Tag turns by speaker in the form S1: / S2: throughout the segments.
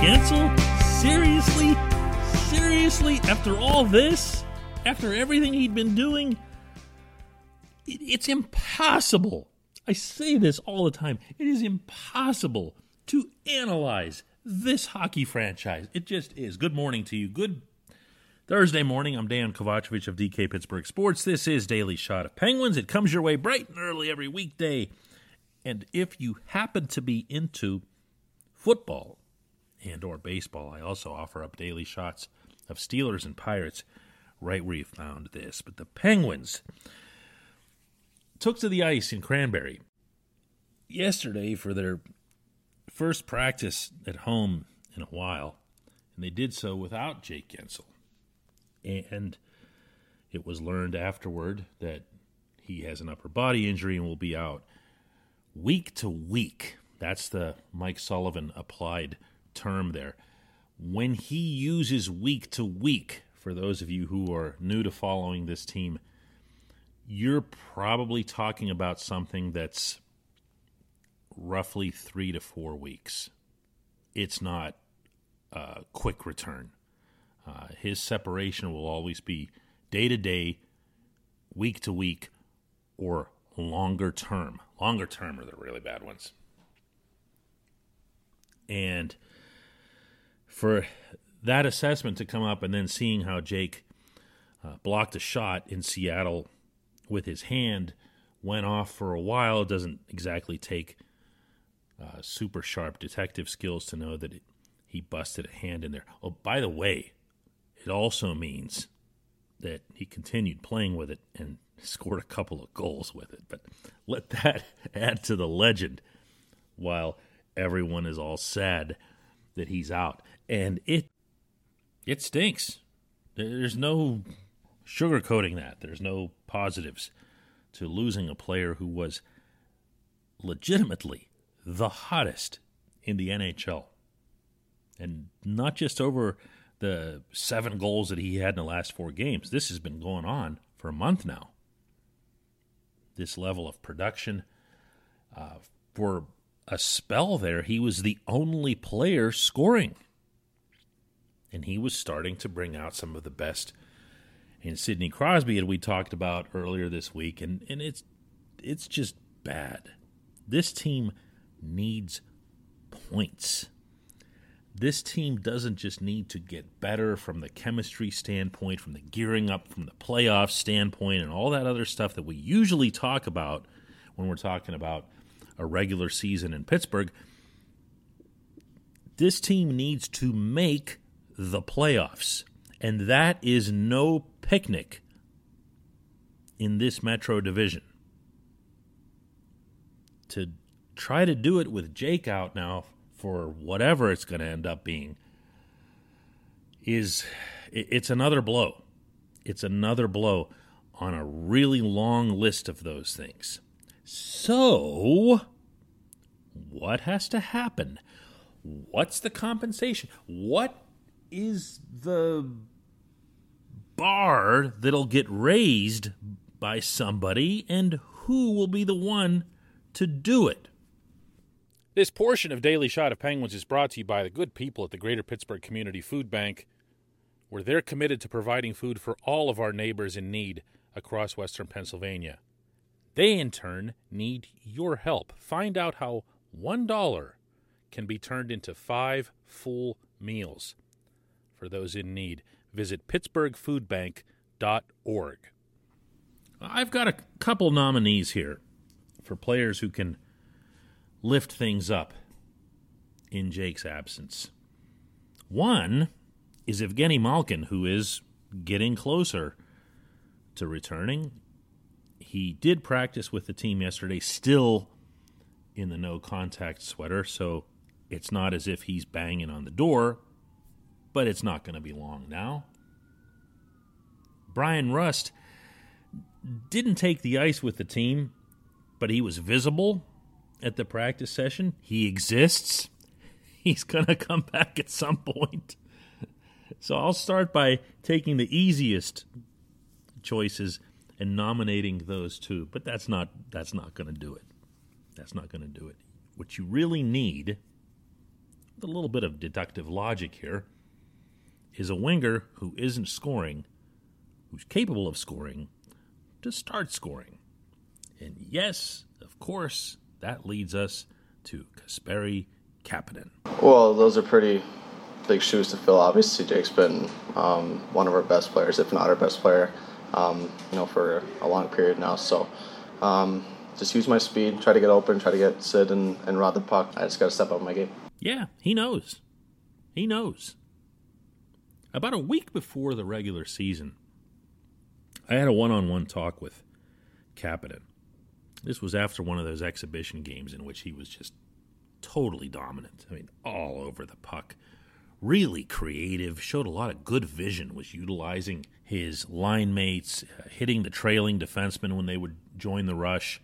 S1: Guentzel? Seriously? Seriously? After all this? After everything he'd been doing? It's impossible. I say this all the time. It is impossible to analyze this hockey franchise. It just is. Good morning to you. Good Thursday morning. I'm Dejan Kovacevic of DK Pittsburgh Sports. This is Daily Shot of Penguins. It comes your way bright and early every weekday. And if you happen to be into football and or baseball, I also offer up daily shots of Steelers and Pirates right where you found this. But the Penguins took to the ice in Cranberry yesterday for their first practice at home in a while, and they did so without Jake Guentzel. And it was learned afterward that he has an upper body injury and will be out week to week. That's the Mike Sullivan applied term there. When he uses week to week, for those of you who are new to following this team, you're probably talking about something that's roughly three to four weeks. It's not a quick return. Uh, his separation will always be day to day, week to week, or longer term. Longer term are the really bad ones. And for that assessment to come up and then seeing how Jake uh, blocked a shot in Seattle with his hand went off for a while. It doesn't exactly take uh, super sharp detective skills to know that it, he busted a hand in there. Oh, by the way, it also means that he continued playing with it and scored a couple of goals with it. But let that add to the legend while everyone is all sad that he's out. And it it stinks. There's no sugarcoating that. There's no positives to losing a player who was legitimately the hottest in the NHL. And not just over the seven goals that he had in the last four games. This has been going on for a month now. This level of production. Uh, for a spell there, he was the only player scoring. And he was starting to bring out some of the best in Sidney Crosby that we talked about earlier this week. And, and it's it's just bad. This team needs points. This team doesn't just need to get better from the chemistry standpoint, from the gearing up, from the playoff standpoint, and all that other stuff that we usually talk about when we're talking about a regular season in Pittsburgh. This team needs to make the playoffs, and that is no picnic in this Metro division. To try to do it with Jake out now for whatever it's going to end up being is it's another blow. It's another blow on a really long list of those things. So, what has to happen? What's the compensation? What is the bar that'll get raised by somebody, and who will be the one to do it? This portion of Daily Shot of Penguins is brought to you by the good people at the Greater Pittsburgh Community Food Bank, where they're committed to providing food for all of our neighbors in need across western Pennsylvania. They, in turn, need your help. Find out how $1 can be turned into five full meals for those in need. Visit pittsburghfoodbank.org. I've got a couple nominees here for players who can lift things up in Jake's absence. One is Evgeny Malkin, who is getting closer to returning. He did practice with the team yesterday, still in the no contact sweater, so it's not as if he's banging on the door, but it's not going to be long now. Bryan Rust didn't take the ice with the team, but he was visible at the practice session. He exists. He's going to come back at some point. So I'll start by taking the easiest choices and nominating those two, but that's not that's not going to do it. That's not going to do it. What you really need with a little bit of deductive logic here, is a winger who isn't scoring, who's capable of scoring, to start scoring. And yes, of course, that leads us to Kasperi Kapanen.
S2: Well, those are pretty big shoes to fill. Obviously, Jake's been um, one of our best players, if not our best player, um, you know, for a long period now. So, um, just use my speed, try to get open, try to get Sid and, and rod the puck. I just got to step up my game.
S1: Yeah, he knows. He knows. About a week before the regular season, I had a one on one talk with Kapanen. This was after one of those exhibition games in which he was just totally dominant. I mean, all over the puck. Really creative, showed a lot of good vision, was utilizing his line mates, uh, hitting the trailing defensemen when they would join the rush.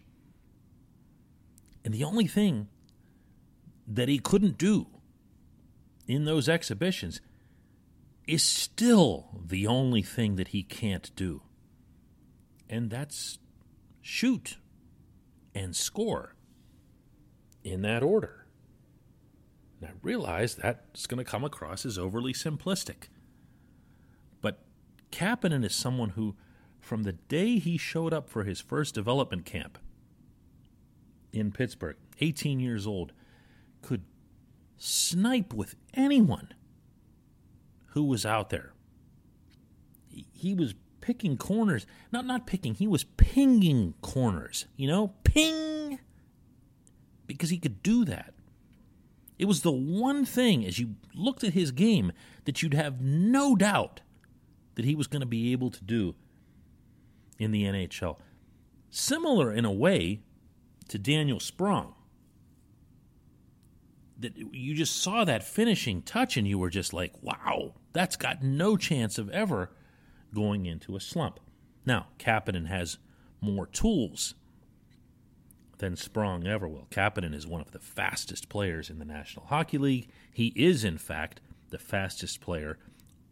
S1: And the only thing that he couldn't do in those exhibitions is still the only thing that he can't do. And that's shoot and score in that order. And I realize that's going to come across as overly simplistic. But Kapanen is someone who, from the day he showed up for his first development camp in Pittsburgh, 18 years old, could snipe with anyone who was out there. He was picking corners. Not not picking, he was pinging corners. You know, ping because he could do that. It was the one thing as you looked at his game that you'd have no doubt that he was going to be able to do in the NHL. Similar in a way to Daniel Sprong. That you just saw that finishing touch and you were just like, wow, that's got no chance of ever going into a slump. Now, Kapanen has more tools than Sprong ever will. Kapanen is one of the fastest players in the National Hockey League. He is, in fact, the fastest player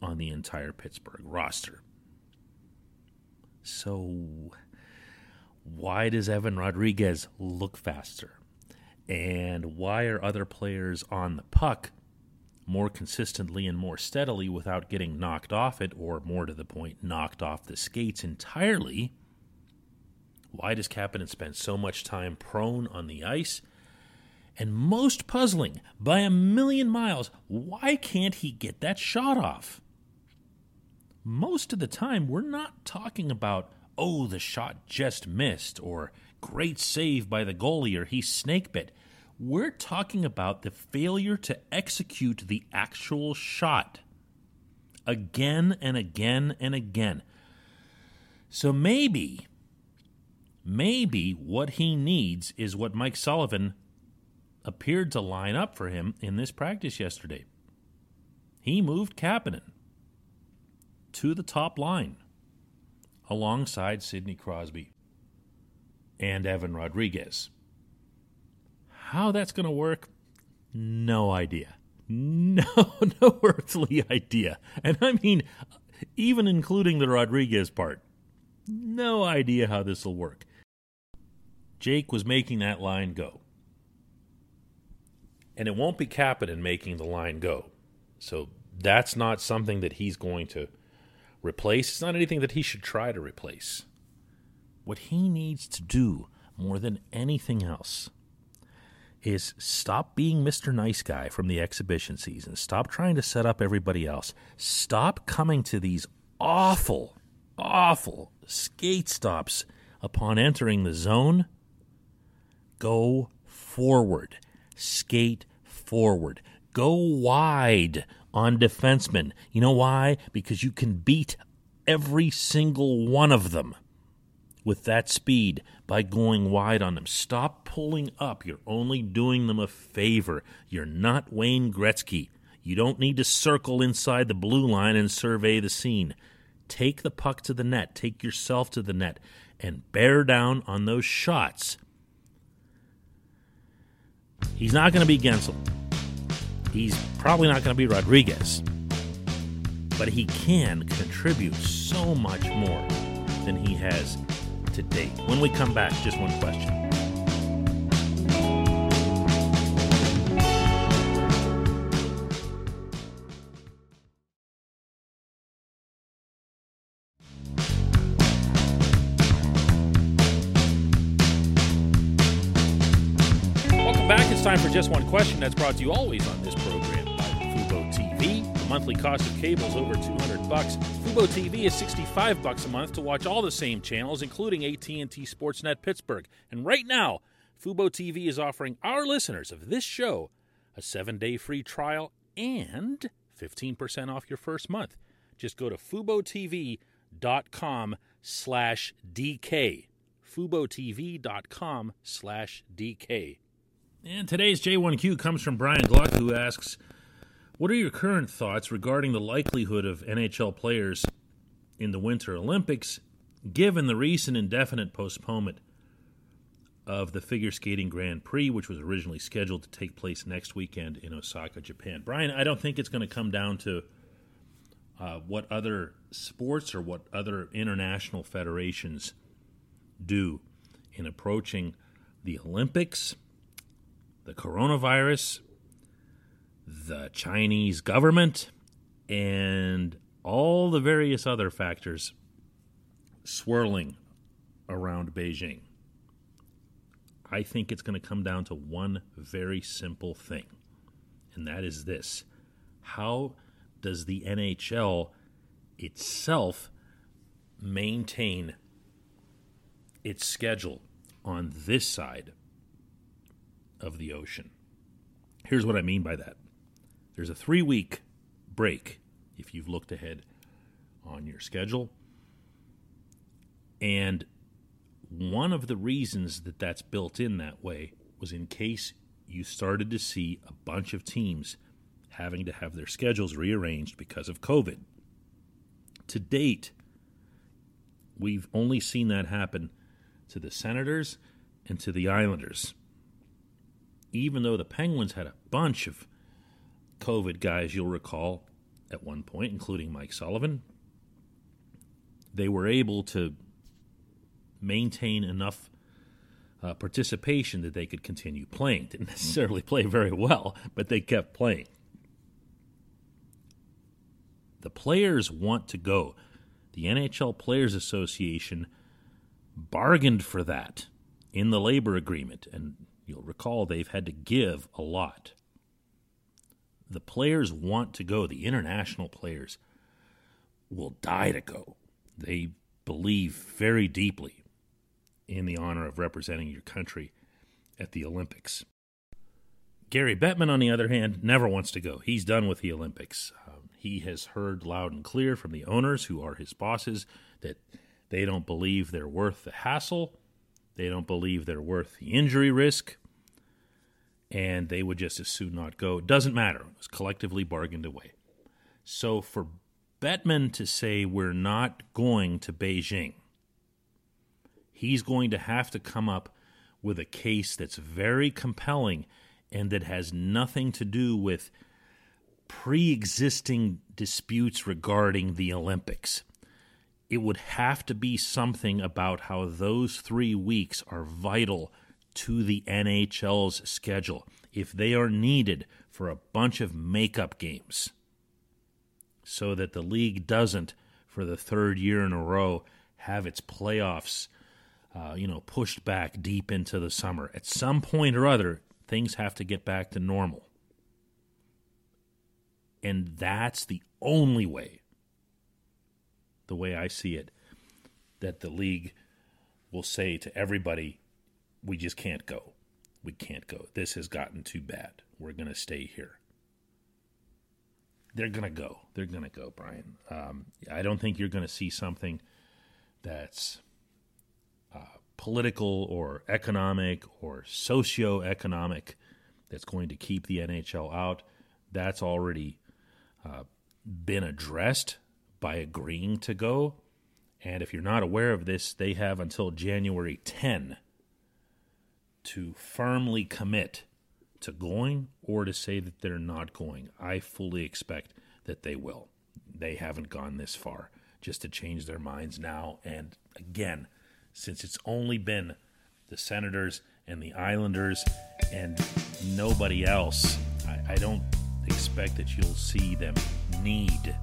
S1: on the entire Pittsburgh roster. So, why does Evan Rodrigues look faster? And why are other players on the puck more consistently and more steadily without getting knocked off it, or more to the point, knocked off the skates entirely? Why does Kapanen spend so much time prone on the ice? And most puzzling, by a million miles, why can't he get that shot off? Most of the time, we're not talking about oh, the shot just missed, or great save by the goalie, or he snake bit. We're talking about the failure to execute the actual shot again and again and again. So maybe, maybe what he needs is what Mike Sullivan appeared to line up for him in this practice yesterday. He moved Kapanen to the top line alongside Sidney Crosby and Evan Rodrigues. How that's going to work, no idea. No, no earthly idea. And I mean, even including the Rodrigues part, no idea how this will work. Jake was making that line go. And it won't be Kapanen making the line go. So that's not something that he's going to replace. It's not anything that he should try to replace. What he needs to do more than anything else is stop being Mr. Nice Guy from the exhibition season. Stop trying to set up everybody else. Stop coming to these awful, awful skate stops upon entering the zone. Go forward. Skate forward. Go wide on defensemen. You know why? Because you can beat every single one of them with that speed by going wide on them. Stop pulling up. You're only doing them a favor. You're not Wayne Gretzky. You don't need to circle inside the blue line and survey the scene. Take the puck to the net, take yourself to the net, and bear down on those shots. He's not going to be Guentzel. He's probably not going to be Rodrigues. But he can contribute so much more than he has to date. When we come back, just one question. Welcome back. It's time for just one question that's brought to you always on this program by Fubo TV. Monthly cost of cable is over 200 bucks. Fubo TV is 65 bucks a month to watch all the same channels, including AT&T Sportsnet Pittsburgh. And right now, Fubo TV is offering our listeners of this show a seven-day free trial and 15% off your first month. Just go to FuboTV.com slash DK. FuboTV.com slash DK. And today's J1Q comes from Brian Gluck, who asks, What are your current thoughts regarding the likelihood of NHL players in the Winter Olympics, given the recent indefinite postponement of the figure skating Grand Prix, which was originally scheduled to take place next weekend in Osaka, Japan? Brian, I don't think it's going to come down to uh, what other sports or what other international federations do in approaching the Olympics the coronavirus, the Chinese government, and all the various other factors swirling around Beijing. I think it's going to come down to one very simple thing, and that is this How does the NHL itself maintain its schedule on this side of the ocean. Here's what I mean by that there's a three week break if you've looked ahead on your schedule. And one of the reasons that that's built in that way was in case you started to see a bunch of teams having to have their schedules rearranged because of COVID. To date, we've only seen that happen to the Senators and to the Islanders even though the Penguins had a bunch of COVID guys, you'll recall, at one point, including Mike Sullivan, they were able to maintain enough uh, participation that they could continue playing. Didn't necessarily play very well, but they kept playing. The players want to go. The NHL Players Association bargained for that in the labor agreement, and You'll recall they've had to give a lot. The players want to go, the international players will die to go. They believe very deeply in the honor of representing your country at the Olympics. Gary Bettman, on the other hand, never wants to go. He's done with the Olympics. Um, he has heard loud and clear from the owners, who are his bosses, that they don't believe they're worth the hassle they don't believe they're worth the injury risk, and they would just as soon not go. It doesn't matter. It was collectively bargained away. So for Bettman to say we're not going to Beijing, he's going to have to come up with a case that's very compelling and that has nothing to do with pre existing disputes regarding the Olympics it would have to be something about how those three weeks are vital to the NHL's schedule if they are needed for a bunch of makeup games so that the league doesn't, for the third year in a row, have its playoffs, uh, you know, pushed back deep into the summer. At some point or other, things have to get back to normal. And that's the only way the way I see it, that the league will say to everybody, we just can't go. We can't go. This has gotten too bad. We're going to stay here. They're going to go. They're going to go, Brian. Um, I don't think you're going to see something that's uh, political or economic or socio-economic that's going to keep the NHL out. That's already uh, been addressed by agreeing to go. And if you're not aware of this, they have until January 10 to firmly commit to going or to say that they're not going. I fully expect that they will. They haven't gone this far just to change their minds now. And again, since it's only been the Senators and the Islanders and nobody else, I, I don't expect that you'll see them need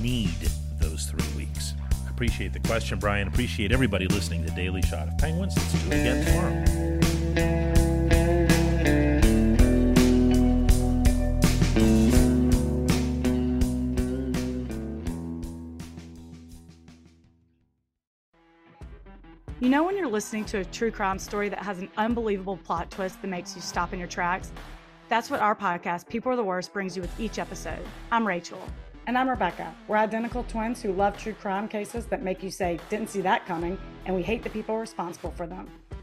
S1: need those three weeks? Appreciate the question, Brian. Appreciate everybody listening to Daily Shot of Penguins. Let's do it again tomorrow.
S3: You know, when you're listening to a true crime story that has an unbelievable plot twist that makes you stop in your tracks? That's what our podcast, People Are the Worst, brings you with each episode. I'm Rachel.
S4: And I'm Rebecca. We're identical twins who love true crime cases that make you say, didn't see that coming, and we hate the people responsible for them.